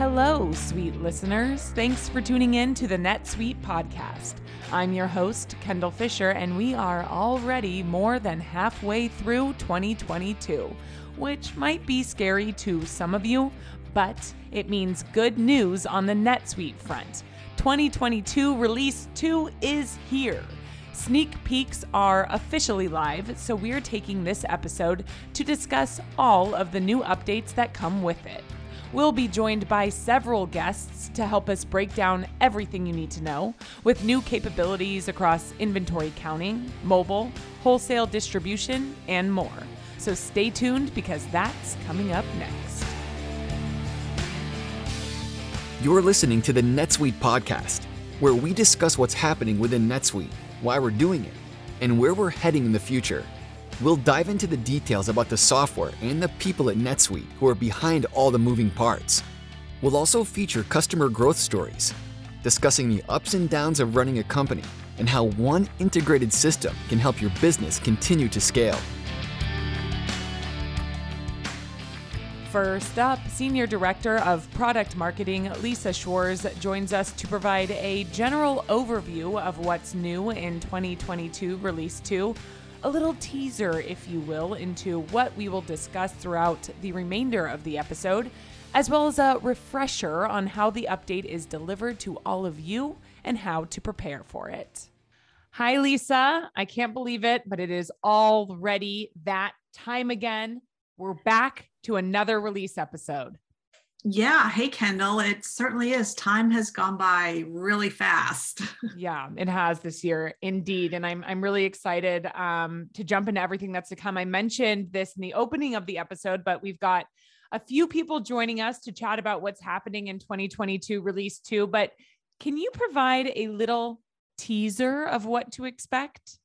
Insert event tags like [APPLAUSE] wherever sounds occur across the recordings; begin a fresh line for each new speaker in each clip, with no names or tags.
Hello, sweet listeners. Thanks for tuning in to the NetSuite podcast. I'm your host, Kendall Fisher, and we are already more than halfway through 2022, which might be scary to some of you, but it means good news on the NetSuite front. 2022 Release 2 is here. Sneak peeks are officially live, so we're taking this episode to discuss all of the new updates that come with it. We'll be joined by several guests to help us break down everything you need to know with new capabilities across inventory counting, mobile, wholesale distribution, and more. So stay tuned because that's coming up next.
You're listening to the NetSuite podcast, where we discuss what's happening within NetSuite, why we're doing it, and where we're heading in the future. We'll dive into the details about the software and the people at NetSuite who are behind all the moving parts. We'll also feature customer growth stories, discussing the ups and downs of running a company and how one integrated system can help your business continue to scale.
First up, Senior Director of Product Marketing Lisa Schwarz joins us to provide a general overview of what's new in 2022 Release 2 a little teaser, if you will, into what we will discuss throughout the remainder of the episode, as well as a refresher on how the update is delivered to all of you and how to prepare for it. Hi, Lisa. I can't believe it, but it is already that time again. We're back to another release episode.
Yeah. Hey, Kendall. It certainly is. Time has gone by really fast. [LAUGHS]
yeah, it has this year, indeed. And I'm I'm really excited um, to jump into everything that's to come. I mentioned this in the opening of the episode, but we've got a few people joining us to chat about what's happening in 2022 release two. But can you provide a little teaser of what to expect?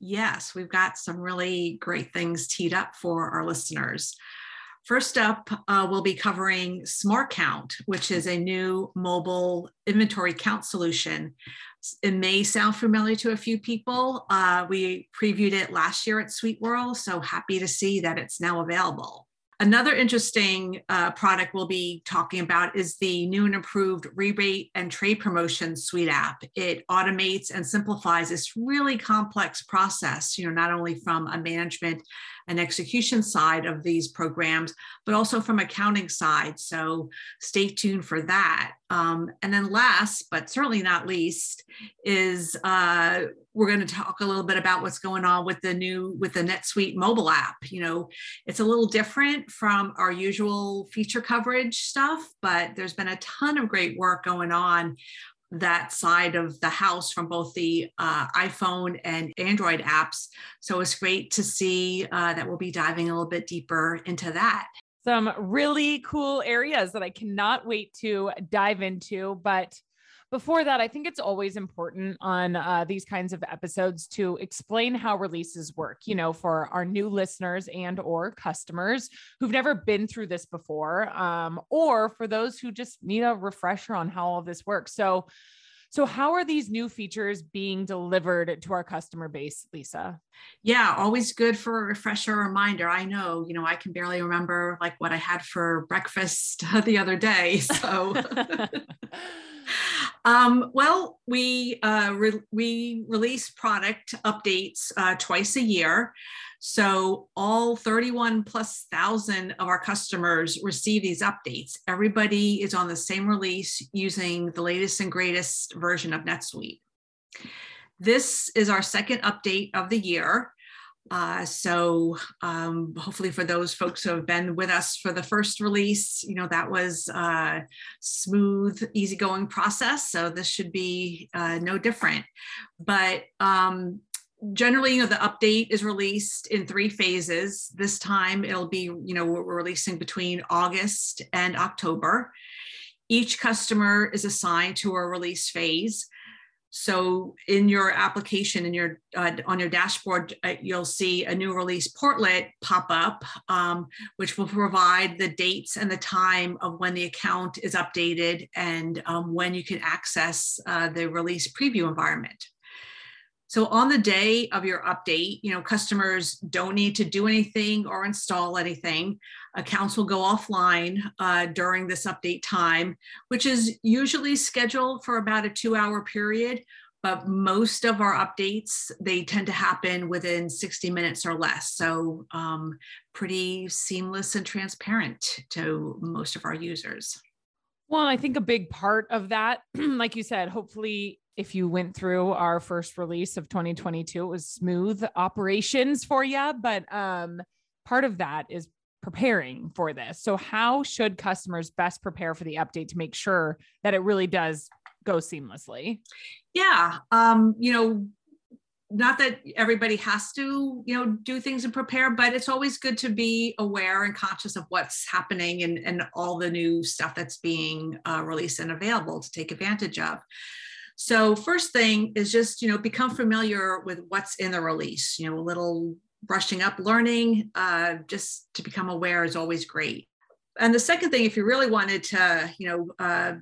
Yes, we've got some really great things teed up for our listeners. First up, uh, we'll be covering Smart Count, which is a new mobile inventory count solution. It may sound familiar to a few people. Uh, we previewed it last year at SuiteWorld, so happy to see that it's now available. Another interesting uh, product we'll be talking about is the new and improved rebate and trade promotion SuiteApp. It automates and simplifies this really complex process, you know, not only from a management and execution side of these programs, but also from accounting side. So stay tuned for that. Um, and then last, but certainly not least, is uh, we're going to talk a little bit about what's going on with the new with the NetSuite mobile app. You know, it's a little different from our usual feature coverage stuff, but there's been a ton of great work going on that side of the house from both the uh, iPhone and Android apps. So it's great to see uh, that we'll be diving a little bit deeper into that.
Some really cool areas that I cannot wait to dive into. But before that, I think it's always important on uh, these kinds of episodes to explain how releases work, you know, for our new listeners and or customers who've never been through this before, um, or for those who just need a refresher on how all this works. So, so how are these new features being delivered to our customer base, Lisa?
Yeah, always good for a refresher reminder. I know, you know, I can barely remember like what I had for breakfast [LAUGHS] the other day. So [LAUGHS] [LAUGHS] Um, well, we uh, re- we release product updates uh, twice a year. So all 31 plus thousand of our customers receive these updates. Everybody is on the same release using the latest and greatest version of NetSuite. This is our second update of the year. Uh, so um, hopefully for those folks who have been with us for the first release, you know, that was a smooth, easygoing process. So this should be uh, no different. But um, generally, you know, the update is released in three phases. This time it'll be, you know, we're releasing between August and October. Each customer is assigned to a release phase. So in your application, in your uh, on your dashboard, uh, you'll see a new release portlet pop up, um, which will provide the dates and the time of when the account is updated and um, when you can access uh, the release preview environment. So on the day of your update, you know, customers don't need to do anything or install anything. Accounts will go offline uh, during this update time, which is usually scheduled for about a two hour period. But most of our updates, they tend to happen within 60 minutes or less. So um, pretty seamless and transparent to most of our users.
Well, I think a big part of that, [CLEARS THROAT] like you said, hopefully if you went through our first release of 2022 it was smooth operations for you but um part of that is preparing for this. So how should customers best prepare for the update to make sure that it really does go seamlessly?
Yeah um you know not that everybody has to you know do things and prepare but it's always good to be aware and conscious of what's happening and, and all the new stuff that's being uh, released and available to take advantage of so first thing is just, you know, become familiar with what's in the release, you know, a little brushing up learning, uh, just to become aware is always great. And the second thing, if you really wanted to, you know, uh,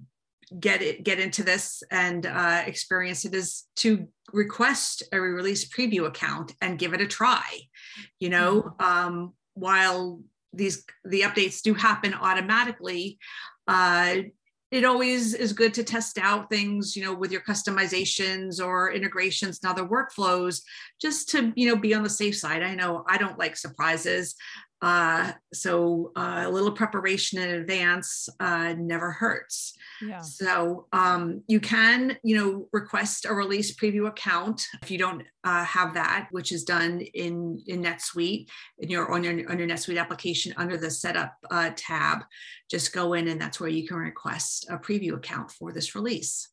get it get into this and uh, experience it is to request a release preview account and give it a try you know mm-hmm. um, while these the updates do happen automatically uh, it always is good to test out things you know with your customizations or integrations and other workflows just to you know be on the safe side. I know i don't like surprises uh, so uh, a little preparation in advance uh, never hurts. Yeah. So um, you can, you know, request a release preview account if you don't uh, have that, which is done in in NetSuite in your on your on your NetSuite application under the Setup uh, tab. Just go in, and that's where you can request a preview account for this release.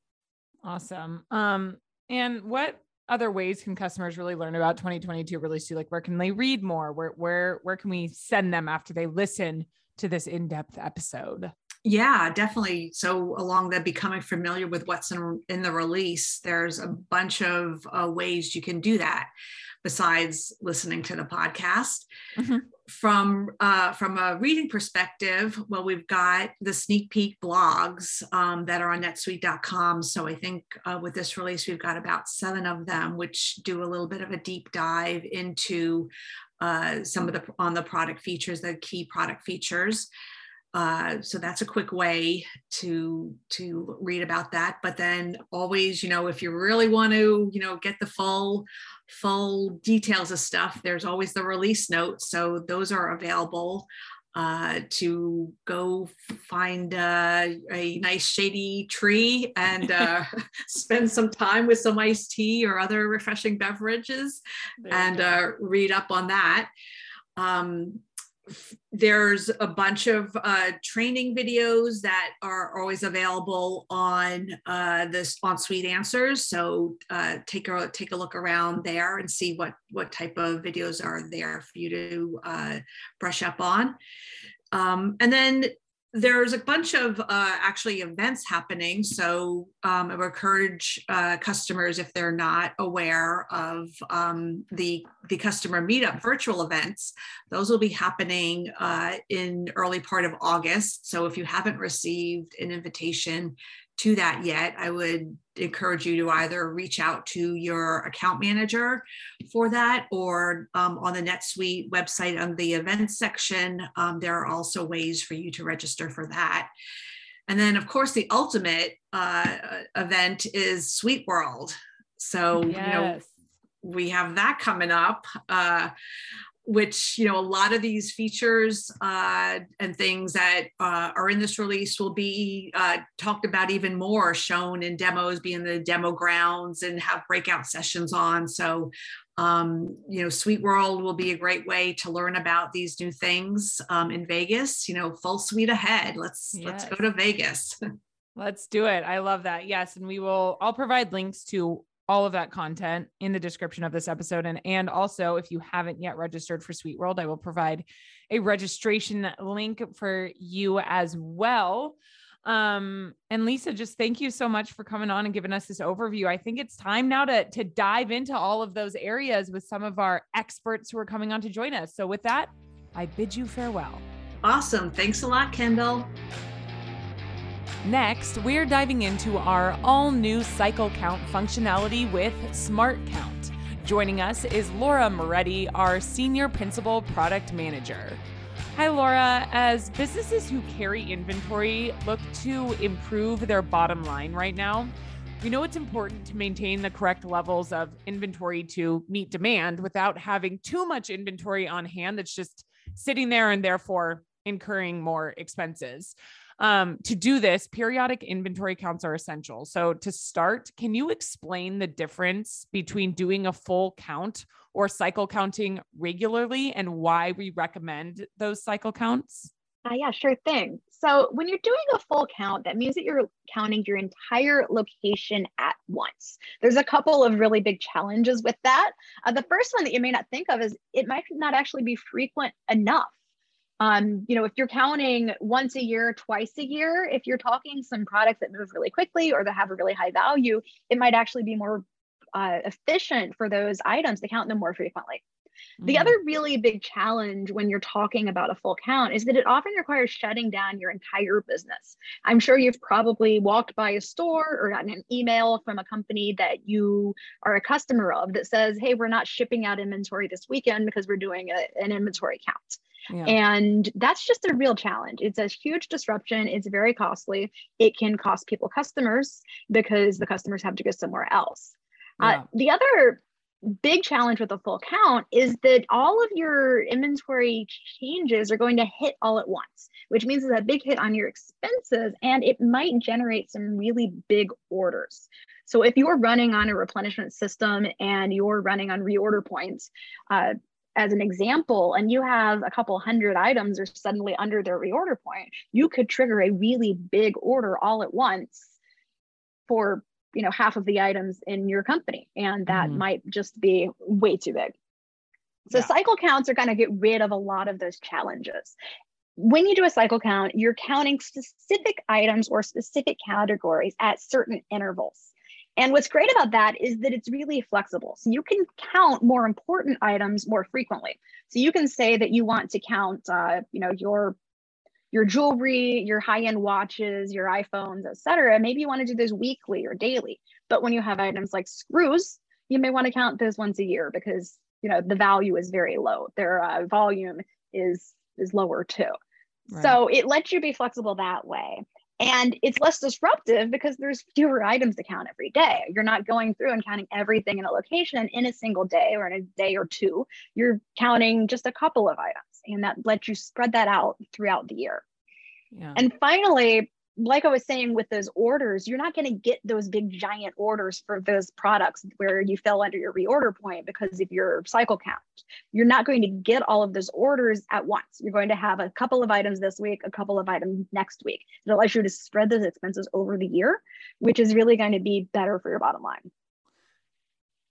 Awesome. Um, and what other ways can customers really learn about 2022 release two? Like where can they read more? Where where where can we send them after they listen to this in-depth episode?
Yeah, definitely. So, along the becoming familiar with what's in, in the release, there's a bunch of uh, ways you can do that besides listening to the podcast. Mm-hmm from uh, from a reading perspective, well, we've got the sneak peek blogs um, that are on netsuite.com. So I think uh, with this release, we've got about seven of them, which do a little bit of a deep dive into uh, some of the on the product features, the key product features. Uh, so that's a quick way to to read about that. But then always, you know, if you really want to, you know, get the full full details of stuff, there's always the release notes. So those are available uh, to go find uh, a nice shady tree and uh, [LAUGHS] [LAUGHS] spend some time with some iced tea or other refreshing beverages and uh, read up on that. Um, there's a bunch of uh, training videos that are always available on uh, this on SuiteAnswers. So uh, take a take a look around there and see what what type of videos are there for you to uh, brush up on. Um, and then there's a bunch of uh, actually events happening. So um, I would encourage uh, customers if they're not aware of um, the the customer meetup virtual events. Those will be happening uh, in early part of August. So if you haven't received an invitation to that yet, I would encourage you to either reach out to your account manager for that or um, on the NetSuite website on the events section, um, there are also ways for you to register for that. And then, of course, the ultimate uh, event is SuiteWorld. So, yes. you know, we have that coming up. Uh, which you know a lot of these features uh, and things that uh, are in this release will be uh, talked about even more shown in demos being the demo grounds and have breakout sessions on so um, you know SuiteWorld will be a great way to learn about these new things um, in vegas you know full suite ahead let's yes. let's go to vegas [LAUGHS]
Let's do it. I love that. Yes. And we will, I'll provide links to all of that content in the description of this episode. And, and also, if you haven't yet registered for SuiteWorld, I will provide a registration link for you as well. Um, and Lisa, just thank you so much for coming on and giving us this overview. I think it's time now to, to dive into all of those areas with some of our experts who are coming on to join us. So, with that, I bid you farewell.
Awesome. Thanks a lot, Kendall.
Next, we're diving into our all new cycle count functionality with Smart Count. Joining us is Laura Maready, our Senior Principal Product Manager. Hi, Laura. As businesses who carry inventory look to improve their bottom line right now, we know it's important to maintain the correct levels of inventory to meet demand without having too much inventory on hand that's just sitting there and therefore incurring more expenses. Um, to do this, periodic inventory counts are essential. So, to start, can you explain the difference between doing a full count or cycle counting regularly and why we recommend those cycle counts?
Uh, yeah, sure thing. So, when you're doing a full count, that means that you're counting your entire location at once. There's a couple of really big challenges with that. Uh, the first one that you may not think of is it might not actually be frequent enough. Um, you know, if you're counting once a year, twice a year, if you're talking some products that move really quickly or that have a really high value, it might actually be more uh, efficient for those items to count them more frequently. The mm-hmm. other really big challenge when you're talking about a full count is that it often requires shutting down your entire business. I'm sure you've probably walked by a store or gotten an email from a company that you are a customer of that says, hey, we're not shipping out inventory this weekend because we're doing a, an inventory count. Yeah. And that's just a real challenge. It's a huge disruption. It's very costly. It can cost people customers because the customers have to go somewhere else. Uh, yeah. Uh, the other big challenge with a full count is that all of your inventory changes are going to hit all at once, which means it's a big hit on your expenses and it might generate some really big orders. So if you're running on a replenishment system and you're running on reorder points, uh, as an example, and you have a couple hundred items are suddenly under their reorder point, you could trigger a really big order all at once for you know half of the items in your company and that mm-hmm. might just be way too big so yeah. cycle counts are going to get rid of a lot of those challenges when you do a cycle count you're counting specific items or specific categories at certain intervals and what's great about that is that it's really flexible. So you can count more important items more frequently. So you can say that you want to count, uh, you know, your your jewelry, your high-end watches, your iPhones, etc. Maybe you want to do those weekly or daily. But when you have items like screws, you may want to count those once a year because you know the value is very low. Their uh, volume is is lower too. Right. So it lets you be flexible that way. And it's less disruptive because there's fewer items to count every day. You're not going through and counting everything in a location in a single day or in a day or two. You're counting just a couple of items, and that lets you spread that out throughout the year. Yeah. And finally, like I was saying with those orders, you're not going to get those big giant orders for those products where you fell under your reorder point because of your cycle count. You're not going to get all of those orders at once. You're going to have a couple of items this week, a couple of items next week. It allows you to spread those expenses over the year, which is really going to be better for your bottom line.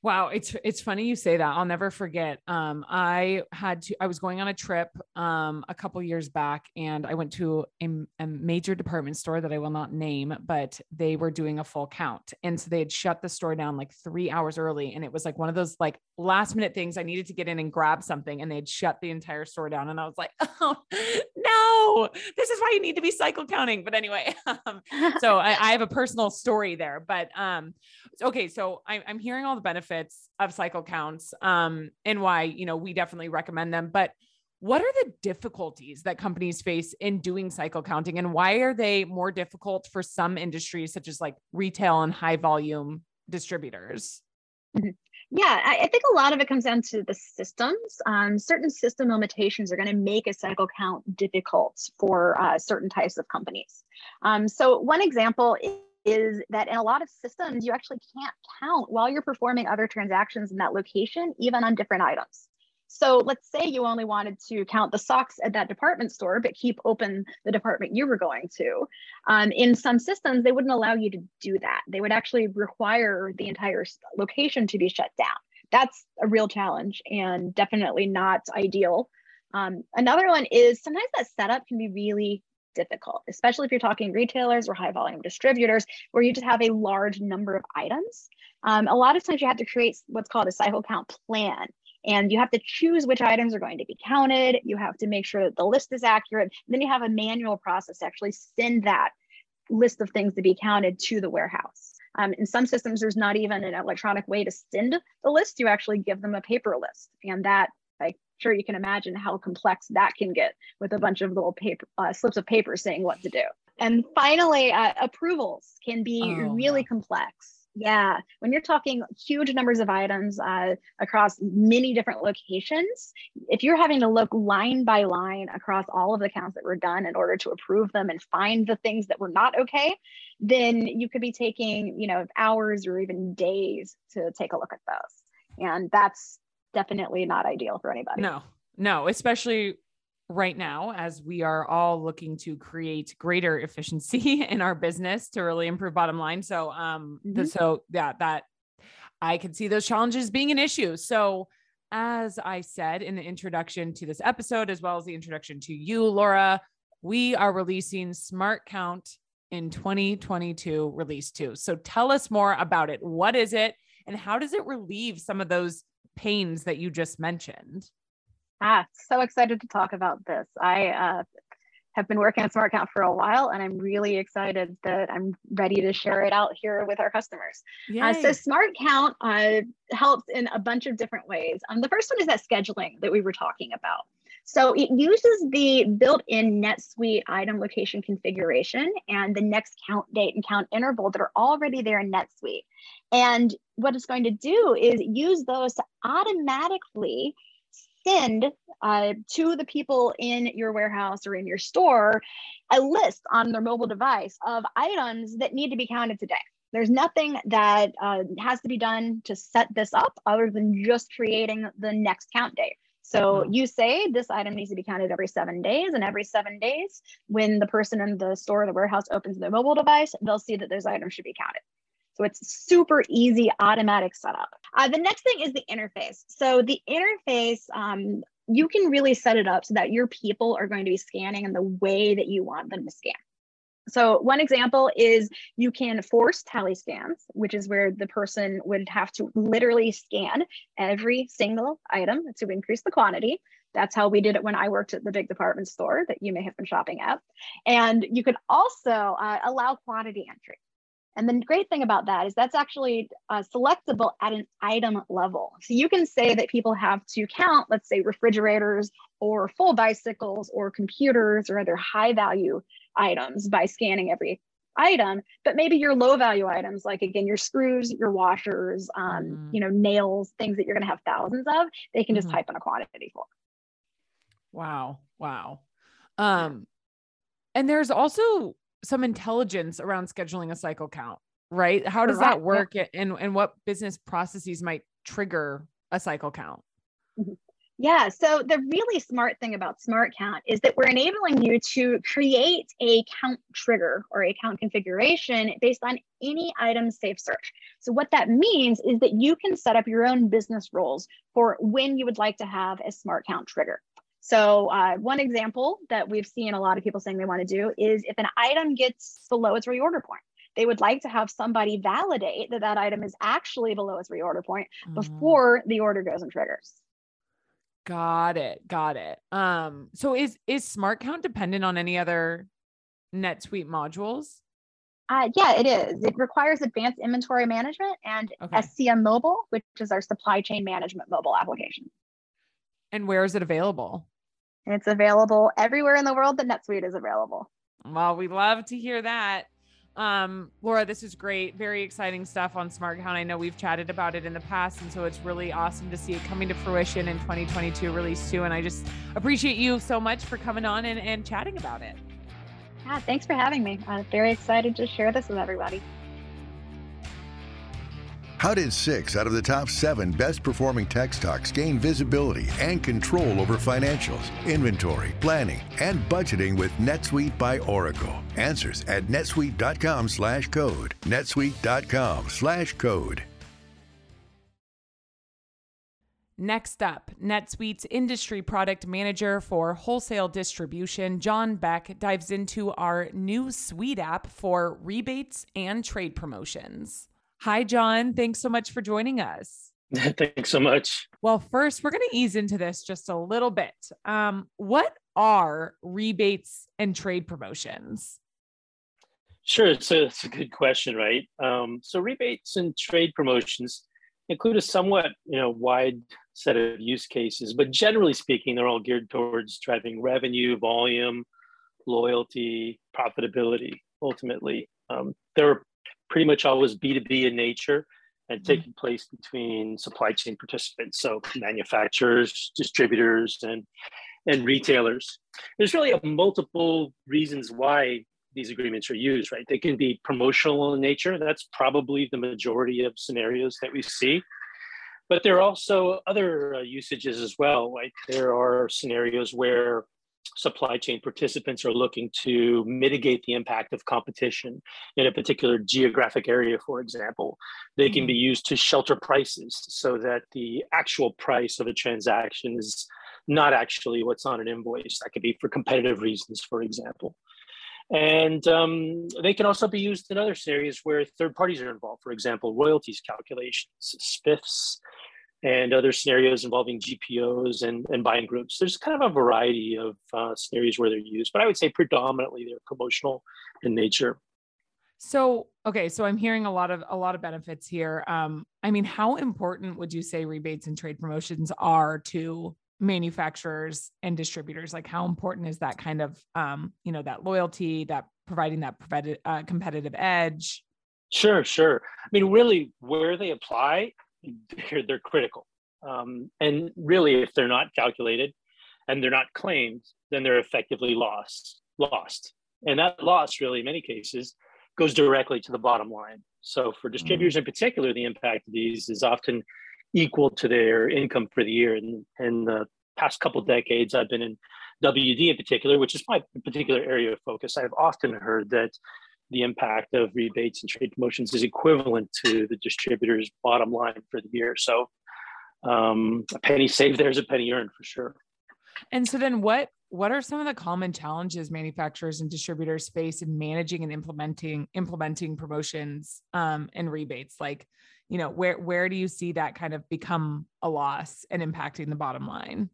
Wow, it's it's funny you say that. I'll never forget. Um, I had to. I was going on a trip um, a couple years back, and I went to a, a, major department store that I will not name, but they were doing a full count, and so they had shut the store down like three hours early, and it was like one of those like last minute things. I needed to get in and grab something, and they'd shut the entire store down, and I was like, [LAUGHS] oh no, this is why you need to be cycle counting. But anyway, [LAUGHS] um, so [LAUGHS] I, I, have a personal story there, but um, okay, so I, I'm hearing all the benefits benefits of cycle counts um, and why you know we definitely recommend them but what are the difficulties that companies face in doing cycle counting and why are they more difficult for some industries such as like retail and high volume distributors
mm-hmm. Yeah i think a lot of it comes down to the systems um, certain system limitations are going to make a cycle count difficult for uh, certain types of companies um, so one example is is that in a lot of systems, you actually can't count while you're performing other transactions in that location, even on different items. So let's say you only wanted to count the socks at that department store, but keep open the department you were going to. Um, in some systems, they wouldn't allow you to do that. They would actually require the entire location to be shut down. That's a real challenge and definitely not ideal. Um, another one is sometimes that setup can be really difficult, especially if you're talking retailers or high volume distributors where you just have a large number of items. Um, a lot of times you have to create what's called a cycle count plan. And you have to choose which items are going to be counted. You have to make sure that the list is accurate. Then you have a manual process to actually send that list of things to be counted to the warehouse. Um, in some systems, there's not even an electronic way to send the list. You actually give them a paper list. And that, I'm sure you can imagine how complex that can get with a bunch of little paper uh, slips of paper saying what to do. And finally, uh, approvals can be oh, really complex. Yeah, when you're talking huge numbers of items uh, across many different locations, if you're having to look line by line across all of the counts that were done in order to approve them and find the things that were not okay, then you could be taking, you know, hours or even days to take a look at those. And that's definitely not ideal for anybody.
No, no, especially right now as we are all looking to create greater efficiency [LAUGHS] in our business to really improve bottom line. So um mm-hmm. so yeah that i can see those challenges being an issue. So as i said in the introduction to this episode as well as the introduction to you laura we are releasing smart count in 2022 release 2 so tell us more about it. What is it and how does it relieve some of those pains that you just mentioned
Ah, so excited to talk about this. I uh, have been working on Smart Count for a while, and I'm really excited that I'm ready to share it out here with our customers. Uh, so Smart Count uh, helps in a bunch of different ways. Um, the first one is that scheduling that we were talking about. So it uses the built-in NetSuite item location configuration and the next count date and count interval that are already there in NetSuite. And what it's going to do is use those to automatically send uh, to the people in your warehouse or in your store a list on their mobile device of items that need to be counted today. There's nothing that uh, has to be done to set this up other than just creating the next count date. So you say this item needs to be counted every seven days, and every seven days, when the person in the store or the warehouse opens their mobile device, they'll see that those items should be counted. So it's super easy, automatic setup. Uh, the next thing is the interface. So the interface, um, you can really set it up so that your people are going to be scanning in the way that you want them to scan. So one example is you can force tally scans, which is where the person would have to literally scan every single item to increase the quantity. That's how we did it when I worked at the big department store that you may have been shopping at. And you could also uh, allow quantity entry. And the great thing about that is that's actually uh, selectable at an item level. So you can say that people have to count, let's say refrigerators or full bicycles or computers or other high value items by scanning every item, but maybe your low value items, like again, your screws, your washers, um, mm. you know, nails, things that you're going to have thousands of, they can just mm. type in a quantity for.
Wow. Wow. Um, and there's also some intelligence around scheduling a cycle count, right? How does that work yeah. and, and what business processes might trigger a cycle count?
Mm-hmm. Yeah, so the really smart thing about Smart Count is that we're enabling you to create a count trigger or a count configuration based on any item saved search. So what that means is that you can set up your own business rules for when you would like to have a Smart Count trigger. So uh, one example that we've seen a lot of people saying they want to do is if an item gets below its reorder point, they would like to have somebody validate that that item is actually below its reorder point mm. before the order goes and triggers.
Got it. Got it. Um, so is is Smart Count dependent on any other NetSuite modules?
Uh, yeah, it is. It requires advanced inventory management and okay. SCM Mobile, which is our supply chain management mobile application.
And where is it available?
It's available everywhere in the world that NetSuite is available.
Well, we love to hear that. Um, Laura, this is great. Very exciting stuff on Smart Count. I know we've chatted about it in the past, and so it's really awesome to see it coming to fruition in 2022 release two. And I just appreciate you so much for coming on and, and chatting about it.
Yeah, thanks for having me. I'm very excited to share this with everybody.
How did six out of the top seven best performing tech stocks gain visibility and control over financials, inventory, planning, and budgeting with NetSuite by Oracle? Answers at netsuite.com slash code. netsuite.com slash code.
Next up, NetSuite's industry product manager for wholesale distribution, John Bek, dives into our new SuiteApp for rebates and trade promotions. Hi, John. Thanks so much for joining us. [LAUGHS]
Thanks so much.
Well, first, we're going to ease into this just a little bit. Um, what are rebates and trade promotions?
Sure, so it's a good question, right? Um, so rebates and trade promotions include a somewhat you know wide set of use cases, but generally speaking, they're all geared towards driving revenue, volume, loyalty, profitability. Ultimately, um, they're pretty much always B two B in nature and mm-hmm. taking place between supply chain participants, so manufacturers, distributors, and and retailers. There's really a multiple reasons why these agreements are used, right? They can be promotional in nature. That's probably the majority of scenarios that we see. But there are also other uh, usages as well. Like there are scenarios where supply chain participants are looking to mitigate the impact of competition in a particular geographic area, for example. They can be mm-hmm. used to shelter prices so that the actual price of a transaction is not actually what's on an invoice. That could be for competitive reasons, for example. And um, they can also be used in other scenarios where third parties are involved, for example, royalties calculations, SPIFs, and other scenarios involving GPOs and, and buying groups. There's kind of a variety of uh, scenarios where they're used, but I would say predominantly they're promotional in nature.
So, okay, so I'm hearing a lot of a lot of benefits here. Um, I mean, how important would you say rebates and trade promotions are to manufacturers and distributors like how important is that kind of um, you know that loyalty that providing that uh, competitive edge
sure sure i mean really where they apply they're, they're critical um, and really if they're not calculated and they're not claimed then they're effectively lost lost and that loss really in many cases goes directly to the bottom line so for distributors mm. in particular the impact of these is often equal to their income for the year. And in the past couple decades, I've been in WD in particular, which is my particular area of focus. I've often heard that the impact of rebates and trade promotions is equivalent to the distributor's bottom line for the year. So um, a penny saved there is a penny earned for sure.
And so then what what are some of the common challenges manufacturers and distributors face in managing and implementing implementing promotions um, and rebates? Like you know where where do you see that kind of become a loss and impacting the bottom line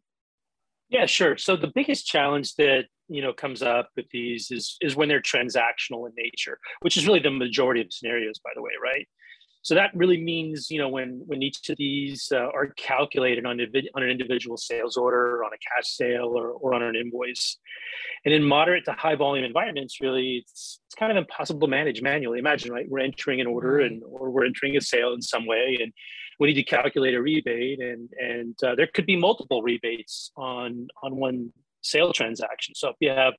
yeah sure so the biggest challenge that you know comes up with these is is when they're transactional in nature which is really the majority of scenarios by the way right so that really means, you know, when when each of these uh, are calculated on, on an individual sales order, on a cash sale, or, or on an invoice, and in moderate to high volume environments, really, it's, it's kind of impossible to manage manually. Imagine, right? We're entering an order, and or we're entering a sale in some way, and we need to calculate a rebate, and and uh, there could be multiple rebates on on one sale transaction. So if you have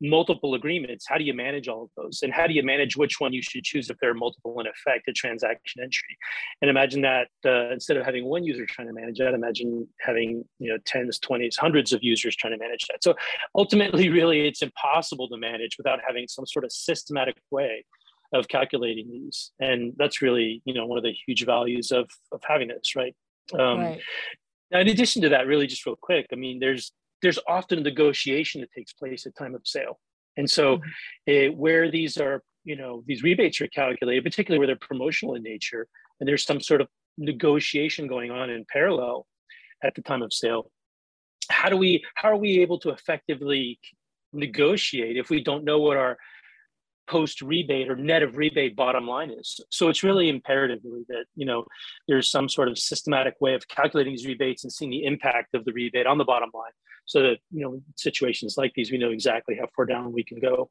multiple agreements, how do you manage all of those? And how do you manage which one you should choose if there are multiple in effect a transaction entry? And imagine that uh, instead of having one user trying to manage that, imagine having you know tens, twenties, hundreds of users trying to manage that. So ultimately, really, it's impossible to manage without having some sort of systematic way of calculating these. And that's really you know one of the huge values of of having this, right? Um, right. Now, in addition to that, really just real quick, I mean, there's there's often a negotiation that takes place at time of sale. And so mm-hmm. uh, where these are, you know, these rebates are calculated, particularly where they're promotional in nature, and there's some sort of negotiation going on in parallel at the time of sale. How do we, how are we able to effectively negotiate if we don't know what our post rebate or net of rebate bottom line is. So it's really imperative that you know there's some sort of systematic way of calculating these rebates and seeing the impact of the rebate on the bottom line so that you know situations like these we know exactly how far down we can go.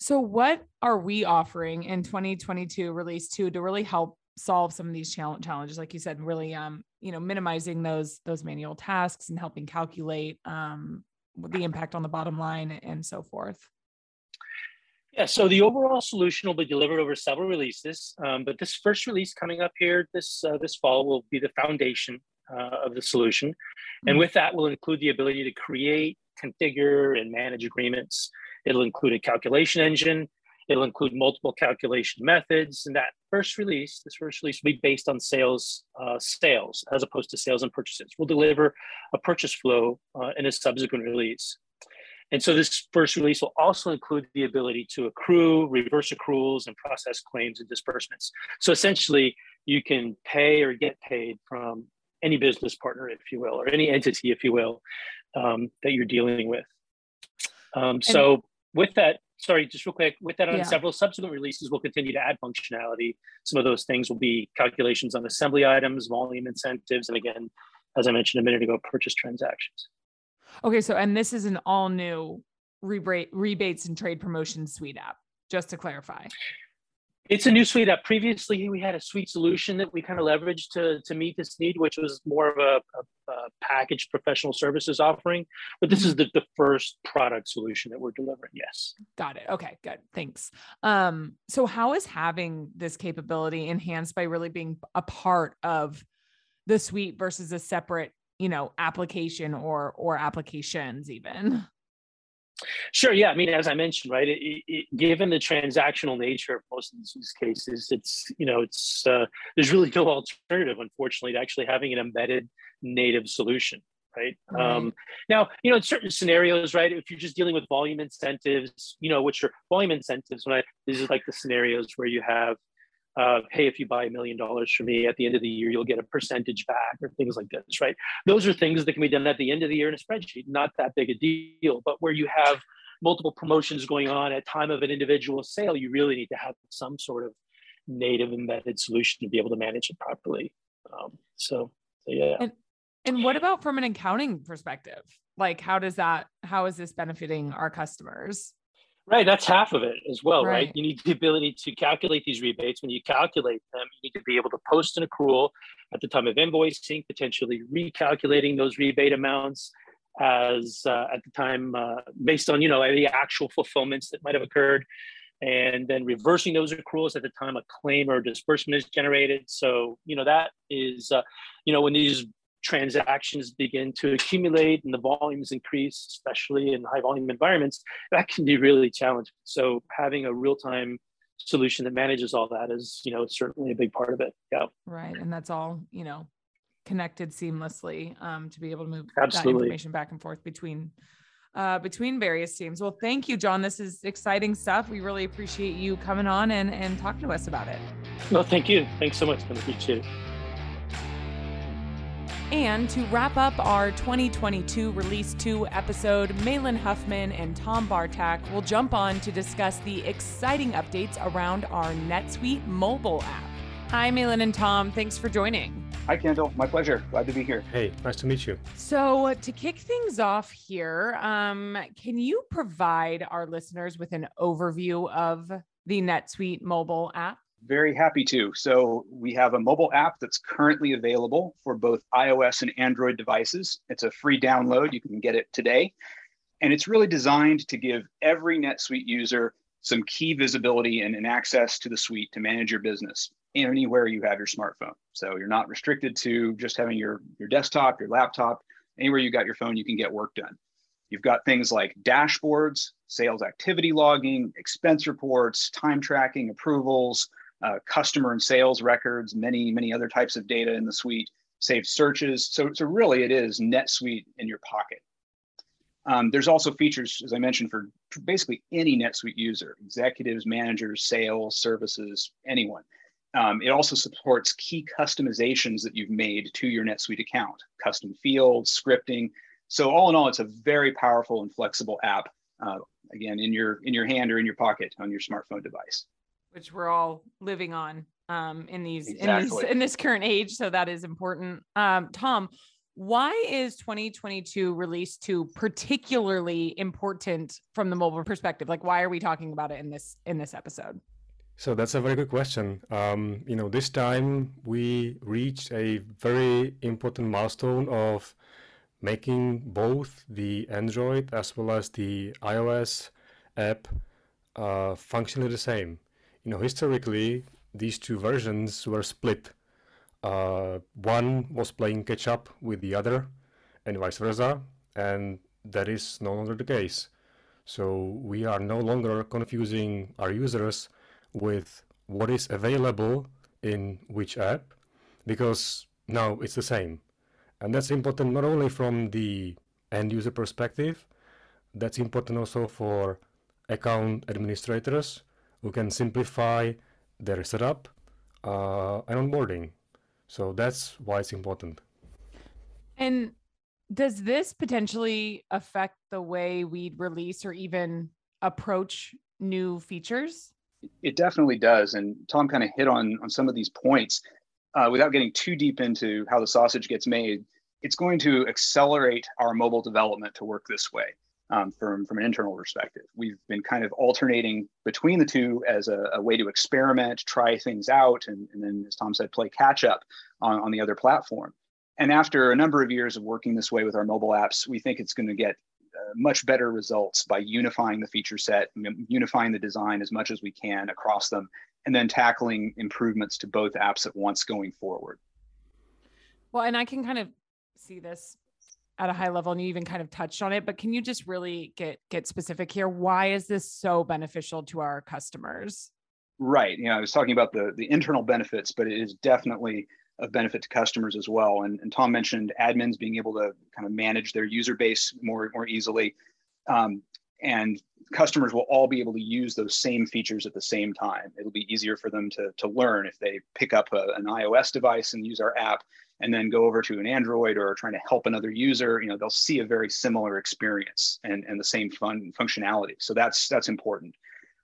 So what are we offering in 2022 release 2 to really help solve some of these challenges? Like you said really um you know minimizing those those manual tasks and helping calculate um the impact on the bottom line and so forth
yeah, so the overall solution will be delivered over several releases, um, but this first release coming up here this uh, this fall will be the foundation uh, of the solution. Mm-hmm. And with that, will include the ability to create, configure, and manage agreements. It'll include a calculation engine. It'll include multiple calculation methods. And that first release, this first release will be based on sales, uh, sales as opposed to sales and purchases. We'll deliver a purchase flow uh, in a subsequent release. And so this first release will also include the ability to accrue, reverse accruals, and process claims and disbursements. So essentially, you can pay or get paid from any business partner, if you will, or any entity, if you will, um, that you're dealing with. Um, so with that, sorry, just real quick, with that on
Yeah.
several subsequent releases, we'll continue to add functionality. Some of those things will be calculations on assembly items, volume incentives, and again, as I mentioned a minute ago, purchase transactions.
Okay, so and this is an all new rebate rebates and trade promotion SuiteApp. Just to clarify.
It's a new SuiteApp. Previously, we had a suite solution that we kind of leveraged to, to meet this need, which was more of a, a, a packaged professional services offering. But this is the, the first product solution that we're delivering. Yes.
Got it. Okay, good. Thanks. Um, so how is having this capability enhanced by really being a part of the suite versus a separate, you know, application or or applications even? [LAUGHS]
Sure. Yeah. I mean, as I mentioned, right, it, it, given the transactional nature of most of these use cases, it's, you know, it's, uh, there's really no [LAUGHS] alternative, unfortunately, to actually having an embedded native solution. Right. Um, now, you know, in certain scenarios, right, if you're just dealing with volume incentives, you know, which are volume incentives, when I, these are like the scenarios where you have, uh, hey, if you buy a million dollars from me at the end of the year, you'll get a percentage back or things like this, right? Those are things that can be done at the end of the year in a spreadsheet, not that big a deal. But where you have multiple promotions going on at time of an individual sale, you really need to have some sort of native embedded solution to be able to manage it properly. Um, so, so yeah.
And and what about from an accounting perspective? Like how does that how is this benefiting our customers?
Right, that's half of it as well, right.
Right.
You need the ability to calculate these rebates. When you calculate them, you need to be able to post an accrual at the time of invoicing, potentially recalculating those rebate amounts as uh, at the time uh, based on you know the actual fulfillments that might have occurred, and then reversing those accruals at the time a claim or disbursement is generated. So you know that is uh, you know when these transactions begin to accumulate and the volumes increase, especially in high volume environments, that can be really challenging. So having a real time solution that manages all that is, you know, certainly a big part of it. Yeah,
Right. And that's all, you know, connected seamlessly um, to be able to move
Absolutely.
that information back and forth between uh, between various teams. Well, thank you, John. This is exciting stuff. We really appreciate you coming on and, and talking to us about it.
well, thank you. Thanks so much. I appreciate it.
And to wrap up our 2022 Release 2 episode, Malin Huffman and Tom Bartak will jump on to discuss the exciting updates around our NetSuite mobile app. Hi, Malin and Tom. Thanks for joining.
Hi, Kendall. My pleasure. Glad to be here.
Hey, nice to meet you.
So, to kick things off here, um, can you provide our listeners with an overview of the NetSuite mobile app?
Very happy to. So, we have a mobile app that's currently available for both iOS and Android devices. It's a free download. You can get it today. And it's really designed to give every NetSuite user some key visibility and, and access to the suite to manage your business anywhere you have your smartphone. So, you're not restricted to just having your, your desktop, your laptop. Anywhere you got your phone, you can get work done. You've got things like dashboards, sales activity logging, expense reports, time tracking, approvals, uh, customer and sales records, many, many other types of data in the suite, saved searches. So, so really it is NetSuite in your pocket. Um, there's also features, as I mentioned, for basically any NetSuite user, executives, managers, sales, services, anyone. Um, it also supports key customizations that you've made to your NetSuite account, custom fields, scripting. So all in all, it's a very powerful and flexible app. Uh, again, in your in your hand or in your pocket on your smartphone device.
Which we're all living on um, in these in
Exactly.
these in this current age. So that is important. Um, Tom, why is 2022 release two particularly important from the mobile perspective? Like, why are we talking about it in this in this episode?
So that's a very good question. Um, you know, this time we reached a very important milestone of making both the Android as well as the iOS app uh, functionally the same. You know, historically, these two versions were split. Uh, one was playing catch up with the other, and vice versa, and that is no longer the case. So we are no longer confusing our users with what is available in which app because now it's the same. And that's important not only from the end user perspective, that's important also for account administrators who can simplify their setup uh, and onboarding. So that's why it's important.
And does this potentially affect the way we'd release or even approach new features?
It definitely does. And Tom kind of hit on, on some of these points. Uh, without getting too deep into how the sausage gets made, it's going to accelerate our mobile development to work this way um, from, from an internal perspective. We've been kind of alternating between the two as a, a way to experiment, try things out, and, and, then, as Tom said, play catch up on, on the other platform. And after a number of years of working this way with our mobile apps, we think it's going to get uh, much better results by unifying the feature set, unifying the design as much as we can across them, and then tackling improvements to both apps at once going forward.
Well, and I can kind of see this at a high level and you even kind of touched on it but can you just really get get specific here? Why is this so beneficial to our customers?
Right. You know i was talking about the the internal benefits but it is definitely of benefit to customers as well. And, and tom mentioned admins being able to kind of manage their user base more more easily. Um, and customers will all be able to use those same features at the same time. It'll be easier for them to, to learn if they pick up a, an ios device and use our app and then go over to an Android or trying to help another user, you know, they'll see a very similar experience and, and the same fun functionality. So that's that's important.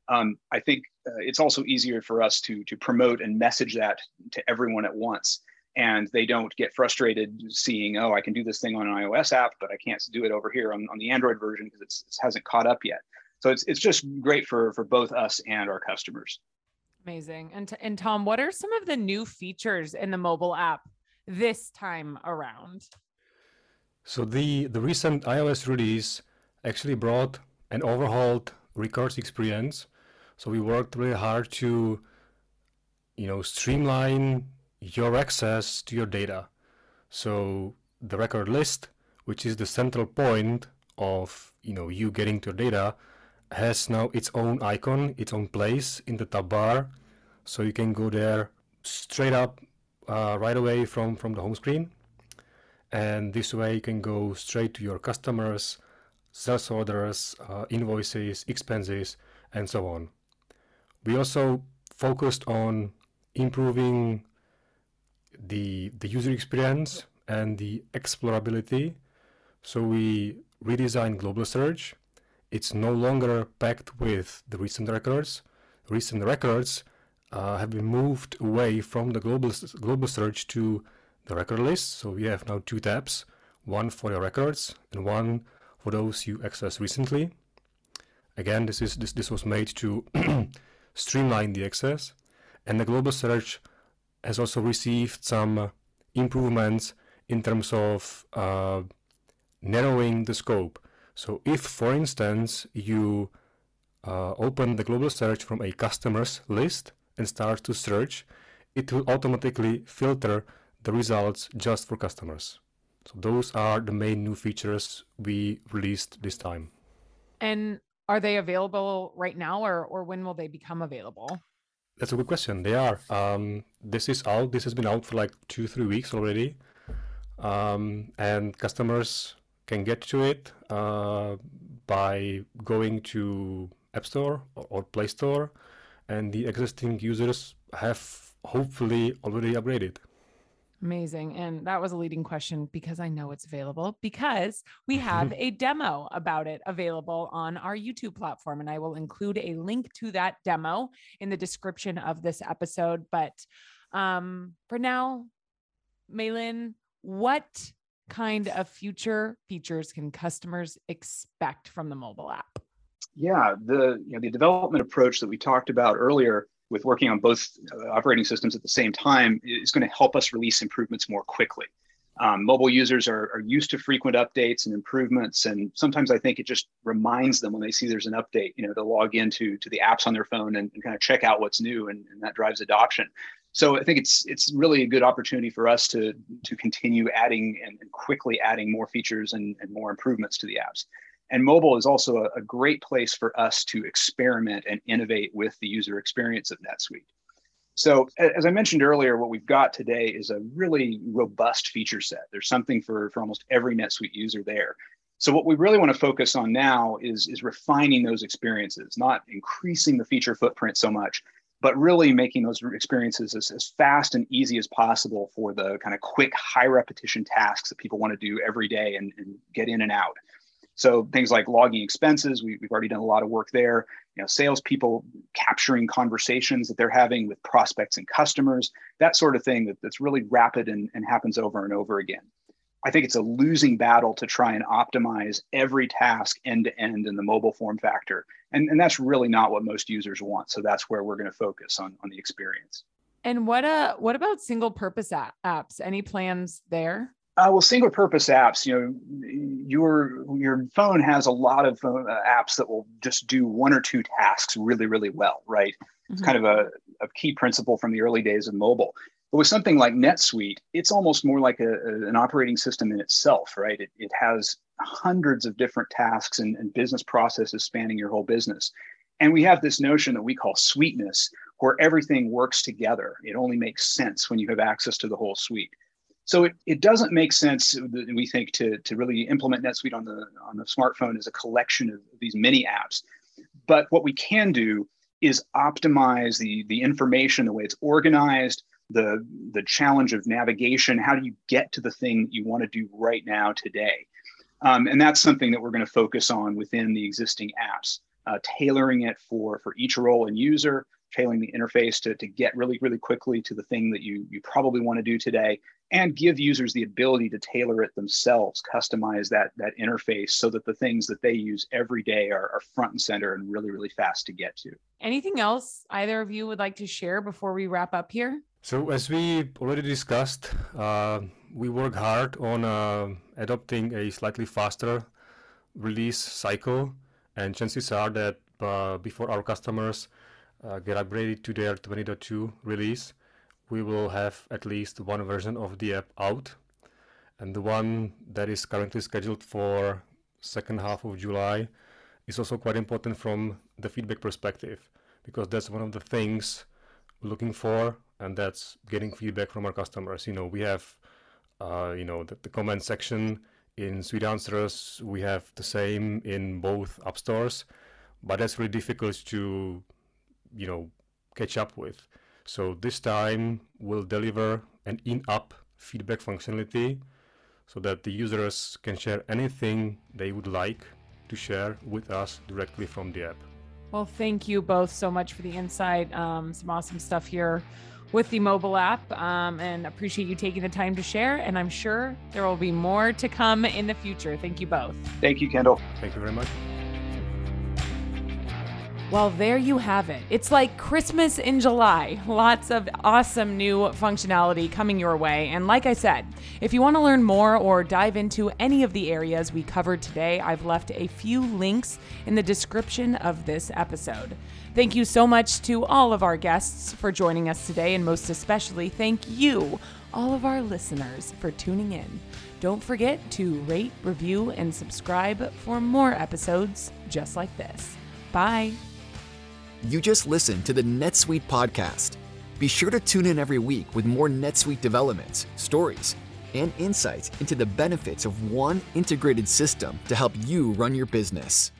Um, I think uh, it's also easier for us to to promote and message that to everyone at once, and they don't get frustrated seeing, oh, I can do this thing on an iOS app, but I can't do it over here on, on the Android version because it hasn't caught up yet. So it's it's just great for for both us and our customers.
Amazing. And, and Tom, what are some of the new features in the mobile app this time around?
So the the recent iOS release actually brought an overhauled records experience. So we worked really hard to you know streamline your access to your data. So the record list, which is the central point of you know you getting to data, has now its own icon, its own place in the tab bar. So you can go there straight up uh, right away from, from the home screen. And this way you can go straight to your customers, sales orders, uh, invoices, expenses, and so on. We also focused on improving the, the user experience and the explorability. So we redesigned global search. It's no longer packed with the recent records. Recent records uh, have been moved away from the global global search to the record list. So we have now two tabs, one for your records and one for those you accessed recently. Again, this is this, this was made to [CLEARS THROAT] streamline the access, and the global search has also received some improvements in terms of uh, narrowing the scope. So if, for instance, you uh, open the global search from a customers list, and start to search, it will automatically filter the results just for customers. So those are the main new features we released this time.
And are they available right now or, or when will they become available?
That's a good question. They are. Um, this is out. This has been out for like two, three weeks already. Um, and customers can get to it uh, by going to App Store or, or Play Store and the existing users have hopefully already upgraded.
Amazing. And that was a leading question because I know it's available because we [LAUGHS] have a demo about it available on our YouTube platform. And I will include a link to that demo in the description of this episode. But um, for now, Malin, what kind of future features can customers expect from the mobile app?
Yeah, the you know the development approach that we talked about earlier with working on both uh, operating systems at the same time is going to help us release improvements more quickly. Um, mobile users are, are used to frequent updates and improvements, and sometimes I think it just reminds them when they see there's an update, you know, to log into to the apps on their phone and, and kind of check out what's new, and, and that drives adoption. So I think it's it's really a good opportunity for us to to continue adding and, and quickly adding more features and, and more improvements to the apps. And mobile is also a, a great place for us to experiment and innovate with the user experience of NetSuite. So, as I mentioned earlier, what we've got today is a really robust feature set. There's something for, for almost every NetSuite user there. So, what we really want to focus on now is, is refining those experiences, not increasing the feature footprint so much, but really making those experiences as, as fast and easy as possible for the kind of quick, high repetition tasks that people want to do every day and, and get in and out. So things like logging expenses, we, have already done a lot of work there. You know, salespeople capturing conversations that they're having with prospects and customers, that sort of thing that, that's really rapid and, and happens over and over again. I think it's a losing battle to try and optimize every task end to end in the mobile form factor. And, and that's really not what most users want. So that's where we're going to focus on, on the experience.
And what uh what about single purpose app- apps? Any plans there?
Uh, well, single purpose apps, you know, your your phone has a lot of uh, apps that will just do one or two tasks really, really well, right? Mm-hmm. It's kind of a, a key principle from the early days of mobile. But with something like NetSuite, it's almost more like a, a, an operating system in itself, right? It, it has hundreds of different tasks and, and business processes spanning your whole business. And we have this notion that we call suiteness, where everything works together. It only makes sense when you have access to the whole suite. So it, it doesn't make sense, we think, to, to really implement NetSuite on the, on the smartphone as a collection of these mini apps. But what we can do is optimize the, the information, the way it's organized, the, the challenge of navigation. How do you get to the thing you want to do right now today? Um, and that's something that we're going to focus on within the existing apps, uh, tailoring it for, for each role and user, tailoring the interface to, to get really, really quickly to the thing that you, you probably want to do today, and give users the ability to tailor it themselves, customize that, that interface so that the things that they use every day are, are front and center and really, really fast to get to.
Anything else either of you would like to share before we wrap up here?
So, as we already discussed, uh, we work hard on uh, adopting a slightly faster release cycle, and chances are that uh, before our customers uh, get upgraded to their 20.2 release, we will have at least one version of the app out. And the one that is currently scheduled for second half of July is also quite important from the feedback perspective because that's one of the things we're looking for and that's getting feedback from our customers. You know, we have, uh, you know, the, the comment section in SuiteAnswers, We have the same in both app stores, but that's really difficult to you know catch up with. So this time we'll deliver an in-app feedback functionality so that the users can share anything they would like to share with us directly from the app.
Well, thank you both so much for the insight. Um, some awesome stuff here with the mobile app um, and appreciate you taking the time to share. And I'm sure there will be more to come in the future. Thank you both.
Thank you, Kendall.
Thank you very much.
Well, there you have it. It's like Christmas in July. Lots of awesome new functionality coming your way. And like I said, if you want to learn more or dive into any of the areas we covered today, I've left a few links in the description of this episode. Thank you so much to all of our guests for joining us today, and most especially, thank you, all of our listeners, for tuning in. Don't forget to rate, review, and subscribe for more episodes just like this. Bye.
You just listened to the NetSuite podcast. Be sure to tune in every week with more NetSuite developments, stories, and insights into the benefits of one integrated system to help you run your business.